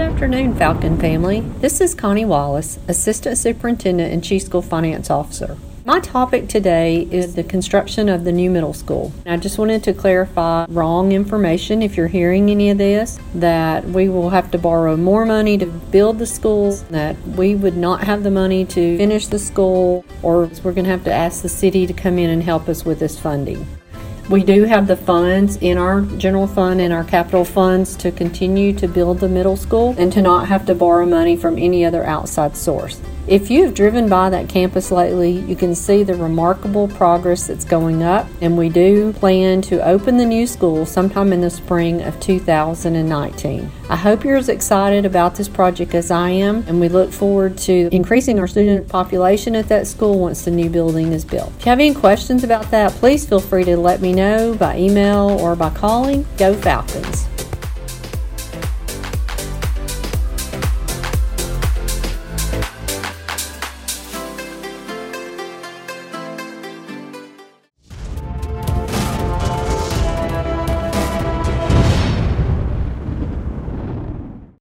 afternoon, Falcon family. This is Connie Wallace, Assistant Superintendent and Chief School Finance Officer. My topic today is the construction of the new middle school. I just wanted to clarify wrong information if you're hearing any of this that we will have to borrow more money to build the school, that we would not have the money to finish the school, or we're going to have to ask the city to come in and help us with this funding. We do have the funds in our general fund and our capital funds to continue to build the middle school and to not have to borrow money from any other outside source. If you have driven by that campus lately, you can see the remarkable progress that's going up, and we do plan to open the new school sometime in the spring of 2019. I hope you're as excited about this project as I am, and we look forward to increasing our student population at that school once the new building is built. If you have any questions about that, please feel free to let me know by email or by calling. Go Falcons!